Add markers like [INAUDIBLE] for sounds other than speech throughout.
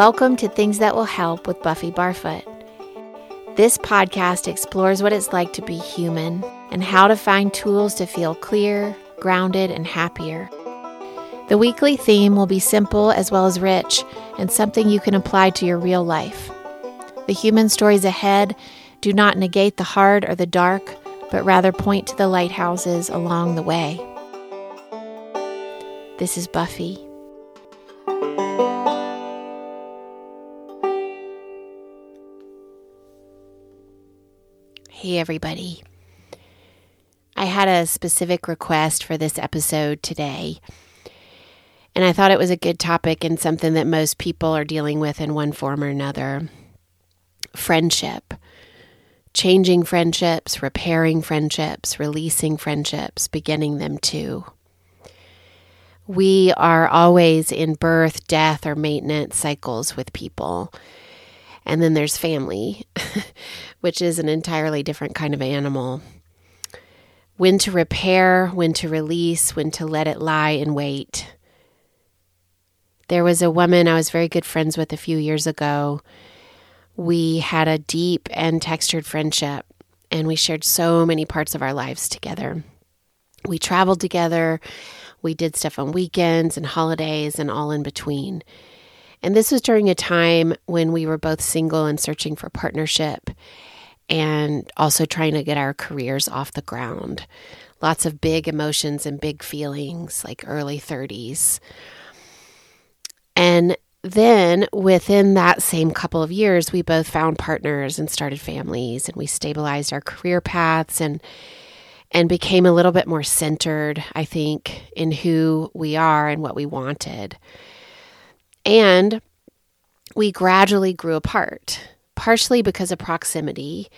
Welcome to Things That Will Help with Buffy Barfoot. This podcast explores what it's like to be human and how to find tools to feel clear, grounded, and happier. The weekly theme will be simple as well as rich and something you can apply to your real life. The human stories ahead do not negate the hard or the dark, but rather point to the lighthouses along the way. This is Buffy. Hey, everybody. I had a specific request for this episode today, and I thought it was a good topic and something that most people are dealing with in one form or another friendship. Changing friendships, repairing friendships, releasing friendships, beginning them too. We are always in birth, death, or maintenance cycles with people. And then there's family, [LAUGHS] which is an entirely different kind of animal. When to repair, when to release, when to let it lie and wait. There was a woman I was very good friends with a few years ago. We had a deep and textured friendship, and we shared so many parts of our lives together. We traveled together, we did stuff on weekends and holidays and all in between. And this was during a time when we were both single and searching for partnership and also trying to get our careers off the ground. Lots of big emotions and big feelings, like early 30s. And then within that same couple of years, we both found partners and started families and we stabilized our career paths and and became a little bit more centered, I think, in who we are and what we wanted. And we gradually grew apart, partially because of proximity,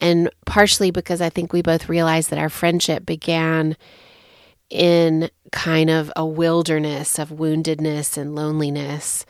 and partially because I think we both realized that our friendship began in kind of a wilderness of woundedness and loneliness.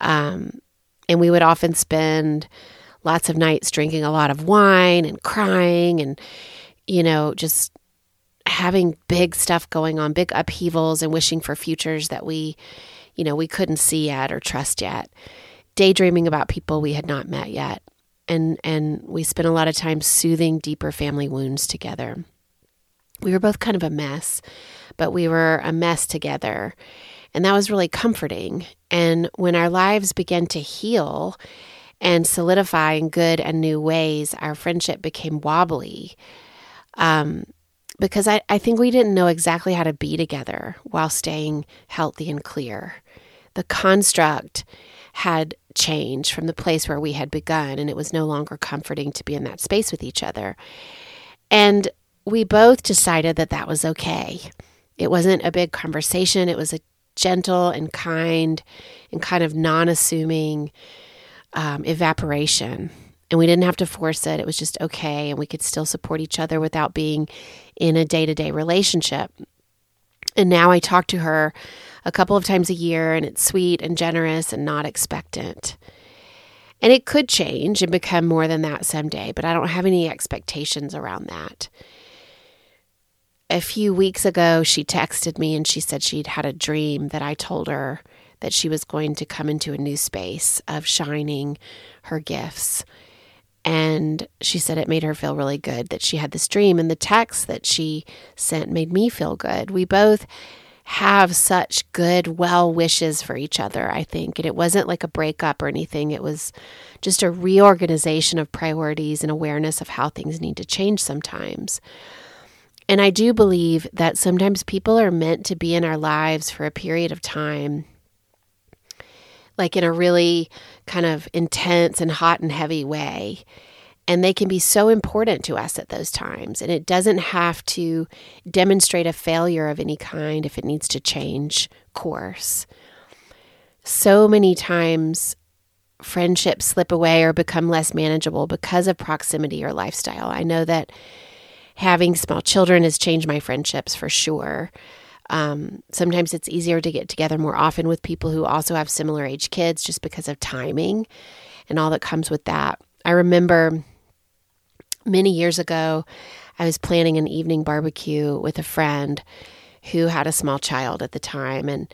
Um, and we would often spend lots of nights drinking a lot of wine and crying and, you know, just having big stuff going on, big upheavals and wishing for futures that we you know, we couldn't see yet or trust yet. Daydreaming about people we had not met yet. And and we spent a lot of time soothing deeper family wounds together. We were both kind of a mess, but we were a mess together. And that was really comforting. And when our lives began to heal and solidify in good and new ways, our friendship became wobbly. Um, because I, I think we didn't know exactly how to be together while staying healthy and clear. The construct had changed from the place where we had begun, and it was no longer comforting to be in that space with each other. And we both decided that that was okay. It wasn't a big conversation, it was a gentle and kind and kind of non assuming um, evaporation and we didn't have to force it. It was just okay. And we could still support each other without being in a day to day relationship. And now I talk to her a couple of times a year, and it's sweet and generous and not expectant. And it could change and become more than that someday, but I don't have any expectations around that. A few weeks ago, she texted me and she said she'd had a dream that I told her that she was going to come into a new space of shining her gifts and she said it made her feel really good that she had this dream. And the text that she sent made me feel good. We both have such good well wishes for each other, I think. And it wasn't like a breakup or anything, it was just a reorganization of priorities and awareness of how things need to change sometimes. And I do believe that sometimes people are meant to be in our lives for a period of time like in a really kind of intense and hot and heavy way. And they can be so important to us at those times. And it doesn't have to demonstrate a failure of any kind if it needs to change course. So many times, friendships slip away or become less manageable because of proximity or lifestyle. I know that having small children has changed my friendships for sure. Um, sometimes it's easier to get together more often with people who also have similar age kids just because of timing and all that comes with that. I remember many years ago, I was planning an evening barbecue with a friend who had a small child at the time, and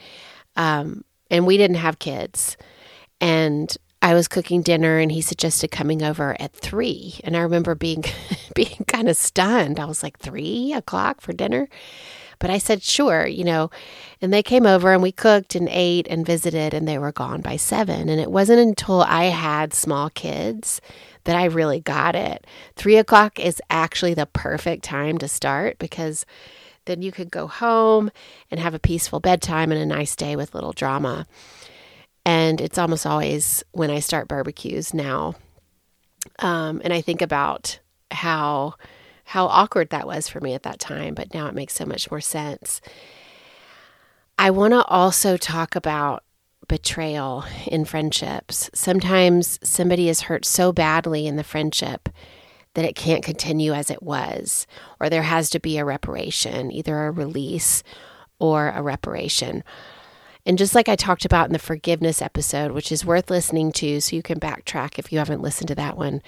um, and we didn't have kids. And I was cooking dinner and he suggested coming over at three. And I remember being [LAUGHS] being kind of stunned. I was like, three o'clock for dinner? But I said, sure, you know. And they came over and we cooked and ate and visited, and they were gone by seven. And it wasn't until I had small kids that I really got it. Three o'clock is actually the perfect time to start because then you could go home and have a peaceful bedtime and a nice day with little drama. And it's almost always when I start barbecues now. Um, and I think about how how awkward that was for me at that time, but now it makes so much more sense. I want to also talk about betrayal in friendships. Sometimes somebody is hurt so badly in the friendship that it can't continue as it was, or there has to be a reparation, either a release or a reparation. And just like I talked about in the forgiveness episode, which is worth listening to, so you can backtrack if you haven't listened to that one,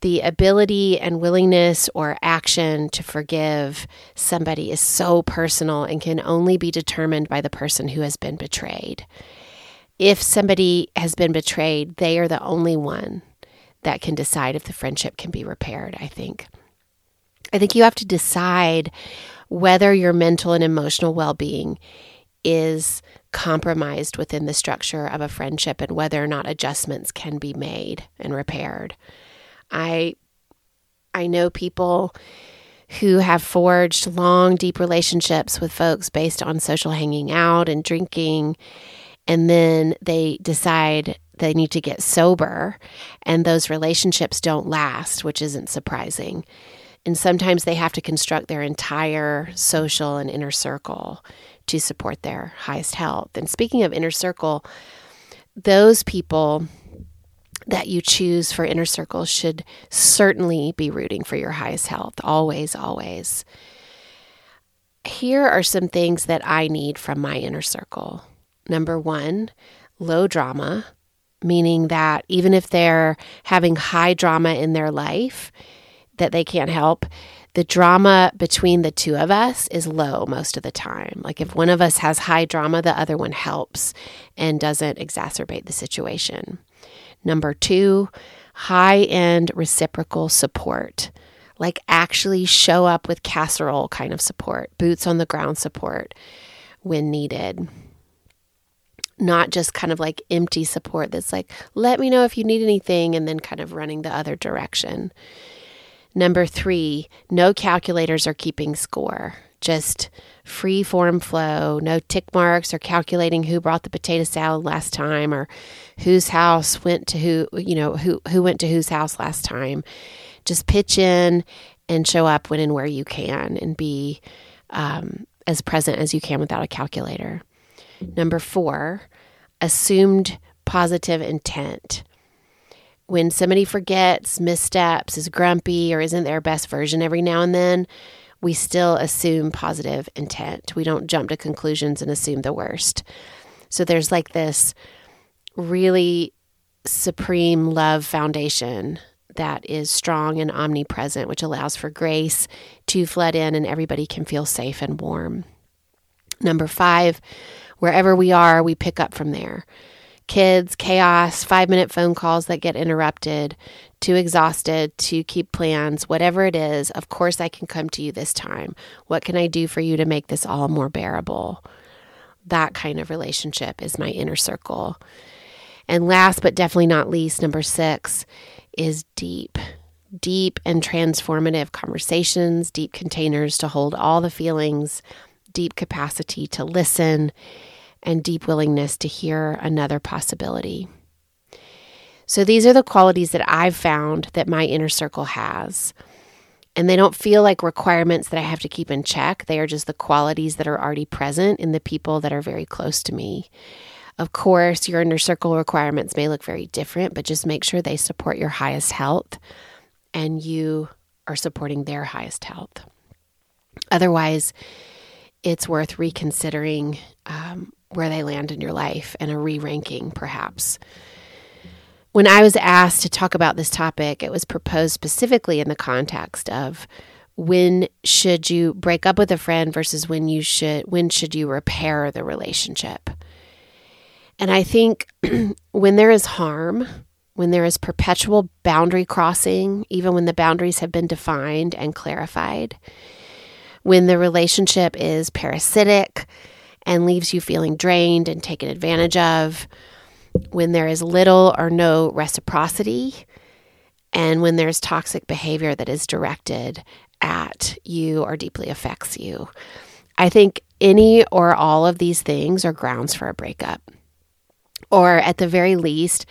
the ability and willingness or action to forgive somebody is so personal and can only be determined by the person who has been betrayed. If somebody has been betrayed, they are the only one that can decide if the friendship can be repaired, I think. I think you have to decide whether your mental and emotional well being is compromised within the structure of a friendship and whether or not adjustments can be made and repaired. I I know people who have forged long, deep relationships with folks based on social hanging out and drinking, and then they decide they need to get sober, and those relationships don't last, which isn't surprising. And sometimes they have to construct their entire social and inner circle to support their highest health. And speaking of inner circle, those people that you choose for inner circle should certainly be rooting for your highest health. Always, always. Here are some things that I need from my inner circle. Number one, low drama, meaning that even if they're having high drama in their life that they can't help, the drama between the two of us is low most of the time. Like if one of us has high drama, the other one helps and doesn't exacerbate the situation. Number two, high end reciprocal support, like actually show up with casserole kind of support, boots on the ground support when needed. Not just kind of like empty support that's like, let me know if you need anything, and then kind of running the other direction. Number three, no calculators are keeping score. Just free form flow, no tick marks or calculating who brought the potato salad last time or whose house went to who, you know, who who went to whose house last time. Just pitch in and show up when and where you can and be um, as present as you can without a calculator. Number four, assumed positive intent. When somebody forgets, missteps, is grumpy, or isn't their best version every now and then, we still assume positive intent. We don't jump to conclusions and assume the worst. So there's like this really supreme love foundation that is strong and omnipresent, which allows for grace to flood in and everybody can feel safe and warm. Number five, wherever we are, we pick up from there. Kids, chaos, five minute phone calls that get interrupted, too exhausted to keep plans, whatever it is, of course I can come to you this time. What can I do for you to make this all more bearable? That kind of relationship is my inner circle. And last but definitely not least, number six is deep, deep and transformative conversations, deep containers to hold all the feelings, deep capacity to listen, and deep willingness to hear another possibility. So these are the qualities that I've found that my inner circle has. And they don't feel like requirements that I have to keep in check. They are just the qualities that are already present in the people that are very close to me. Of course, your inner circle requirements may look very different, but just make sure they support your highest health and you are supporting their highest health. Otherwise, it's worth reconsidering um, where they land in your life and a re ranking, perhaps. When I was asked to talk about this topic, it was proposed specifically in the context of when should you break up with a friend versus when you should when should you repair the relationship. And I think [CLEARS THROAT] when there is harm, when there is perpetual boundary crossing, even when the boundaries have been defined and clarified, when the relationship is parasitic and leaves you feeling drained and taken advantage of, when there is little or no reciprocity, and when there's toxic behavior that is directed at you or deeply affects you. I think any or all of these things are grounds for a breakup, or at the very least,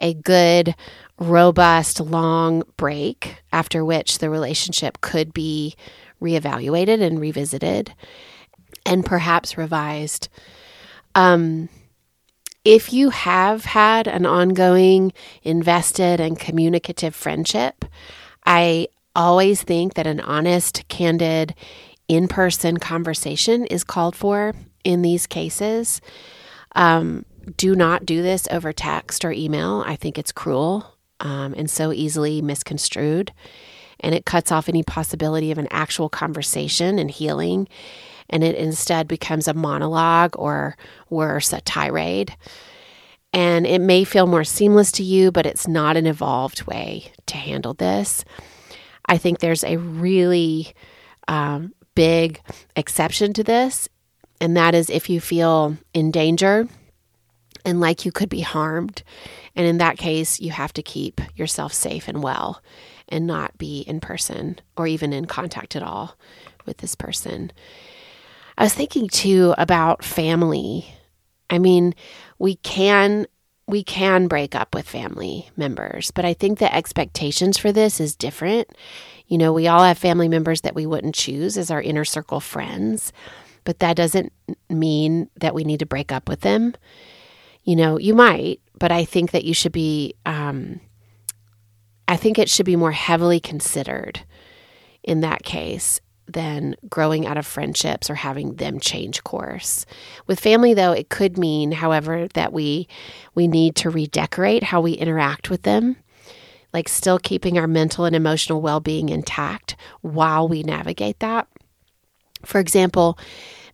a good, robust, long break after which the relationship could be reevaluated and revisited and perhaps revised. Um, if you have had an ongoing, invested, and communicative friendship, I always think that an honest, candid, in person conversation is called for in these cases. Um, do not do this over text or email. I think it's cruel um, and so easily misconstrued. And it cuts off any possibility of an actual conversation and healing and it instead becomes a monologue or worse, a tirade. And it may feel more seamless to you, but it's not an evolved way to handle this. I think there's a really um, big exception to this, and that is if you feel in danger and like you could be harmed. And in that case, you have to keep yourself safe and well and not be in person or even in contact at all with this person. I was thinking too about family. I mean, we can we can break up with family members, but I think the expectations for this is different. You know, we all have family members that we wouldn't choose as our inner circle friends, but that doesn't mean that we need to break up with them. You know, you might, but I think that you should be, um, I think it should be more heavily considered in that case than growing out of friendships or having them change course. With family though, it could mean however that we we need to redecorate how we interact with them. Like still keeping our mental and emotional well-being intact while we navigate that. For example,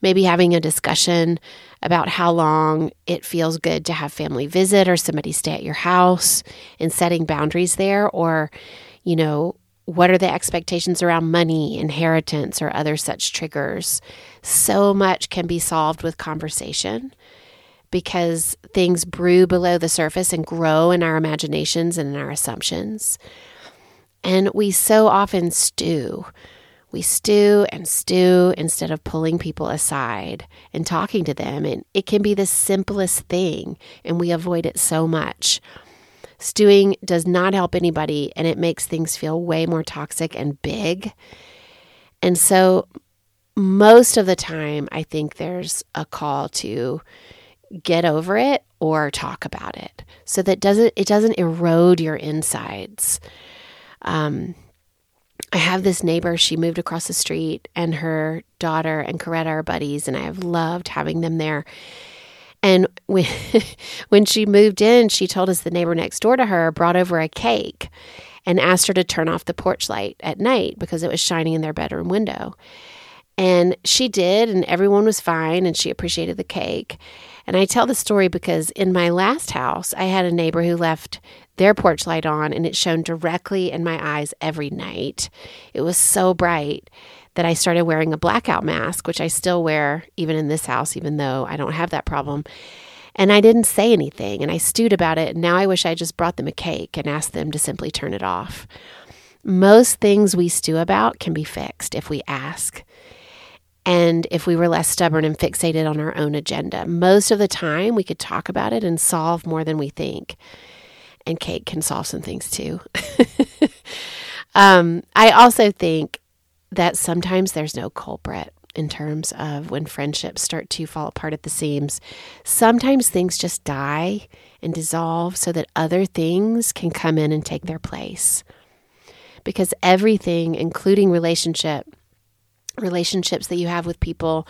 maybe having a discussion about how long it feels good to have family visit or somebody stay at your house and setting boundaries there or you know what are the expectations around money, inheritance, or other such triggers? So much can be solved with conversation because things brew below the surface and grow in our imaginations and in our assumptions. And we so often stew. We stew and stew instead of pulling people aside and talking to them. And it can be the simplest thing, and we avoid it so much. Stewing does not help anybody and it makes things feel way more toxic and big. And so, most of the time, I think there's a call to get over it or talk about it so that doesn't it doesn't erode your insides. Um, I have this neighbor, she moved across the street, and her daughter and Coretta are buddies, and I have loved having them there. And when, [LAUGHS] when she moved in, she told us the neighbor next door to her brought over a cake and asked her to turn off the porch light at night because it was shining in their bedroom window. And she did, and everyone was fine, and she appreciated the cake. And I tell the story because in my last house, I had a neighbor who left their porch light on, and it shone directly in my eyes every night. It was so bright that I started wearing a blackout mask, which I still wear even in this house, even though I don't have that problem. And I didn't say anything and I stewed about it. And now I wish I just brought them a cake and asked them to simply turn it off. Most things we stew about can be fixed if we ask. And if we were less stubborn and fixated on our own agenda, most of the time we could talk about it and solve more than we think. And cake can solve some things too. [LAUGHS] um, I also think that sometimes there's no culprit in terms of when friendships start to fall apart at the seams. Sometimes things just die and dissolve so that other things can come in and take their place. Because everything, including relationship, relationships that you have with people,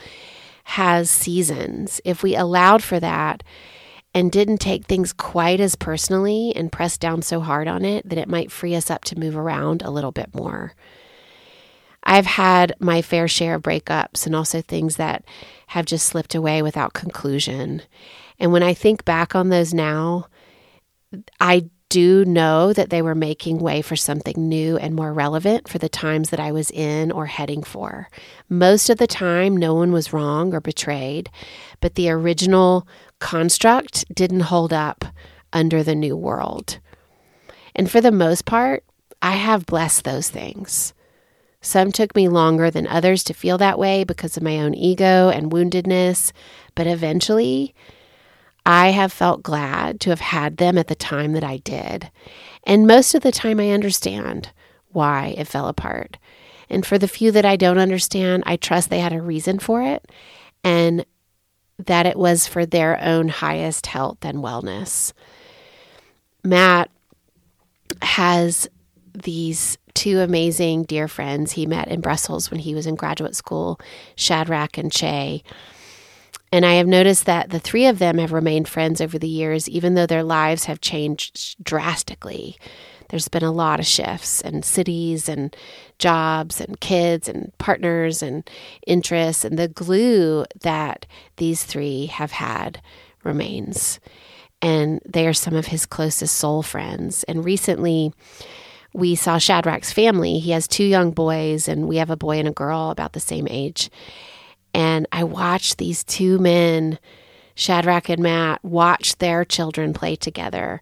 has seasons. If we allowed for that and didn't take things quite as personally and press down so hard on it, that it might free us up to move around a little bit more. I've had my fair share of breakups and also things that have just slipped away without conclusion. And when I think back on those now, I do know that they were making way for something new and more relevant for the times that I was in or heading for. Most of the time, no one was wrong or betrayed, but the original construct didn't hold up under the new world. And for the most part, I have blessed those things. Some took me longer than others to feel that way because of my own ego and woundedness, but eventually I have felt glad to have had them at the time that I did. And most of the time, I understand why it fell apart. And for the few that I don't understand, I trust they had a reason for it and that it was for their own highest health and wellness. Matt has these two amazing dear friends he met in Brussels when he was in graduate school, Shadrach and Che. And I have noticed that the three of them have remained friends over the years, even though their lives have changed drastically. There's been a lot of shifts and cities and jobs and kids and partners and interests. And the glue that these three have had remains. And they are some of his closest soul friends. And recently, we saw Shadrach's family. He has two young boys, and we have a boy and a girl about the same age. And I watched these two men, Shadrach and Matt, watch their children play together,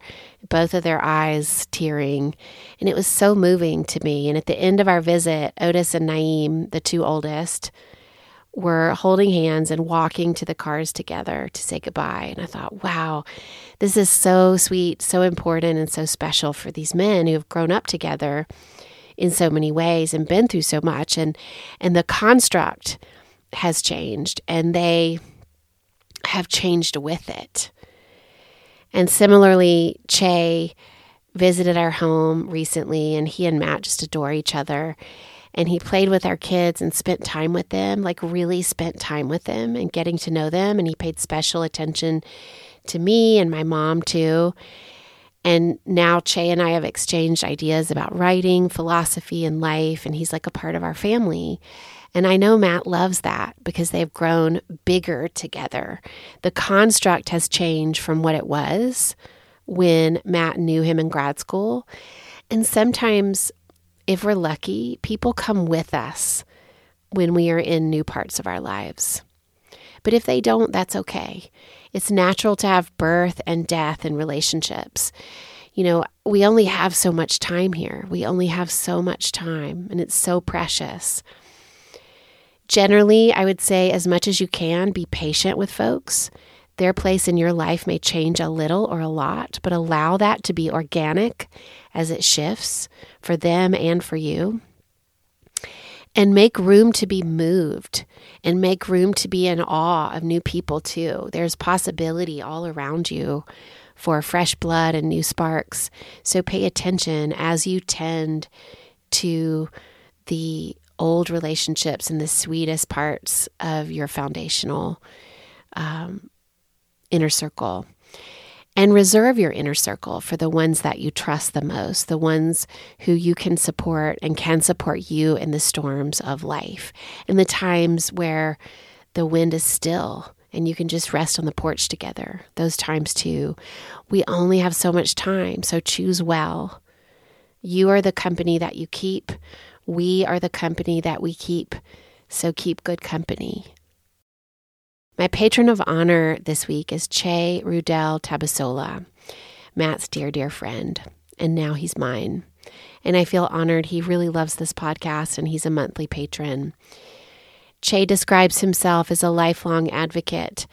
both of their eyes tearing. And it was so moving to me. And at the end of our visit, Otis and Naeem, the two oldest, were holding hands and walking to the cars together to say goodbye. And I thought, wow, this is so sweet, so important, and so special for these men who have grown up together in so many ways and been through so much. And and the construct has changed and they have changed with it. And similarly, Che visited our home recently and he and Matt just adore each other. And he played with our kids and spent time with them, like really spent time with them and getting to know them. And he paid special attention to me and my mom too. And now Che and I have exchanged ideas about writing, philosophy, and life. And he's like a part of our family. And I know Matt loves that because they've grown bigger together. The construct has changed from what it was when Matt knew him in grad school. And sometimes, if we're lucky, people come with us when we are in new parts of our lives. But if they don't, that's okay. It's natural to have birth and death in relationships. You know, we only have so much time here. We only have so much time, and it's so precious. Generally, I would say as much as you can, be patient with folks. Their place in your life may change a little or a lot, but allow that to be organic as it shifts for them and for you. And make room to be moved and make room to be in awe of new people too. There's possibility all around you for fresh blood and new sparks. So pay attention as you tend to the old relationships and the sweetest parts of your foundational um, inner circle. And reserve your inner circle for the ones that you trust the most, the ones who you can support and can support you in the storms of life, in the times where the wind is still and you can just rest on the porch together. Those times too. We only have so much time, so choose well. You are the company that you keep. We are the company that we keep, so keep good company. My patron of honor this week is Che Rudel Tabasola, Matt's dear, dear friend, and now he's mine. And I feel honored. He really loves this podcast and he's a monthly patron. Che describes himself as a lifelong advocate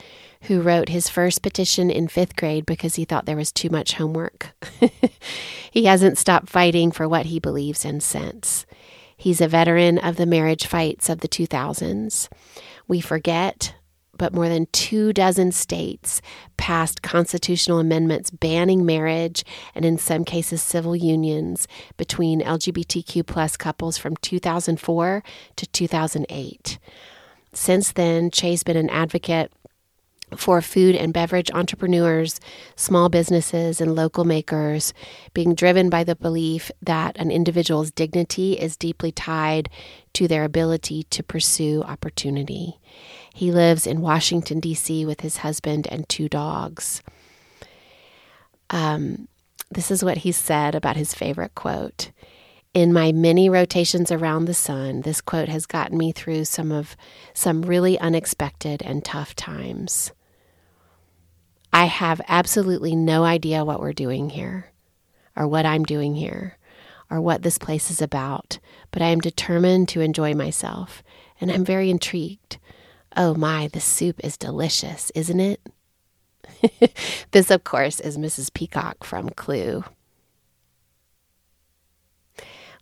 who wrote his first petition in fifth grade because he thought there was too much homework. [LAUGHS] he hasn't stopped fighting for what he believes in since. He's a veteran of the marriage fights of the 2000s. We forget, but more than two dozen states passed constitutional amendments banning marriage and, in some cases, civil unions between LGBTQ plus couples from 2004 to 2008. Since then, Che's been an advocate for food and beverage entrepreneurs, small businesses, and local makers, being driven by the belief that an individual's dignity is deeply tied to their ability to pursue opportunity. He lives in Washington, D.C., with his husband and two dogs. Um, this is what he said about his favorite quote. In my many rotations around the sun, this quote has gotten me through some of some really unexpected and tough times. I have absolutely no idea what we're doing here, or what I'm doing here, or what this place is about, but I am determined to enjoy myself, and I'm very intrigued. Oh my, the soup is delicious, isn't it? [LAUGHS] this, of course, is Mrs. Peacock from Clue.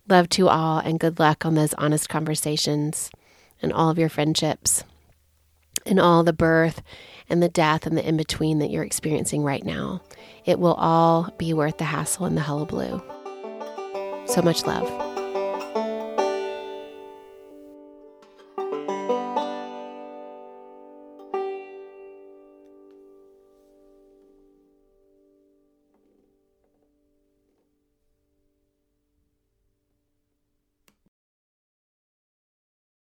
Love to all, and good luck on those honest conversations and all of your friendships and all the birth and the death and the in between that you're experiencing right now. It will all be worth the hassle and the hullabaloo. So much love.